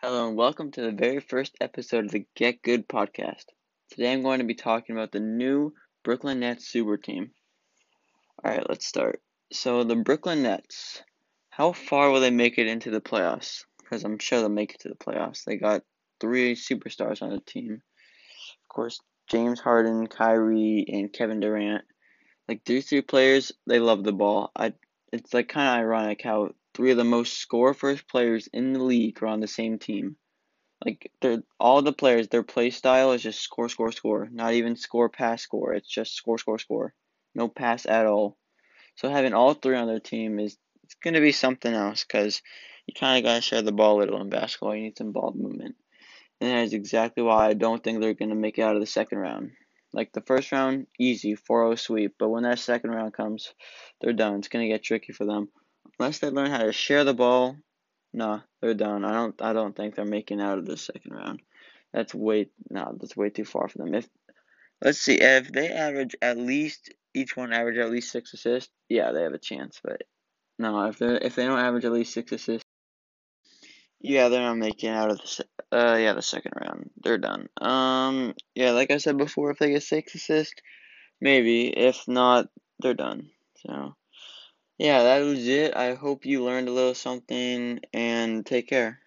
Hello and welcome to the very first episode of the Get Good podcast. Today I'm going to be talking about the new Brooklyn Nets super team. Alright, let's start. So, the Brooklyn Nets, how far will they make it into the playoffs? Because I'm sure they'll make it to the playoffs. They got three superstars on the team. Of course, James Harden, Kyrie, and Kevin Durant. Like, these three players, they love the ball. I, it's like kind of ironic how three of the most score first players in the league are on the same team. Like they're all the players, their play style is just score, score, score. Not even score, pass, score. It's just score, score, score. No pass at all. So having all three on their team is it's gonna be something else because you kind of gotta share the ball a little in basketball. You need some ball movement, and that is exactly why I don't think they're gonna make it out of the second round. Like the first round, easy, 4-0 sweep. But when that second round comes, they're done. It's gonna get tricky for them unless they learn how to share the ball, no, they're done. I don't I don't think they're making out of the second round. That's way no, that's way too far for them. If let's see, if they average at least each one average at least six assists, yeah, they have a chance. But no, if they if they don't average at least six assists, yeah, they're not making out of the uh yeah the second round. They're done. Um yeah, like I said before, if they get six assists, maybe. If not, they're done. So. Yeah, that was it. I hope you learned a little something and take care.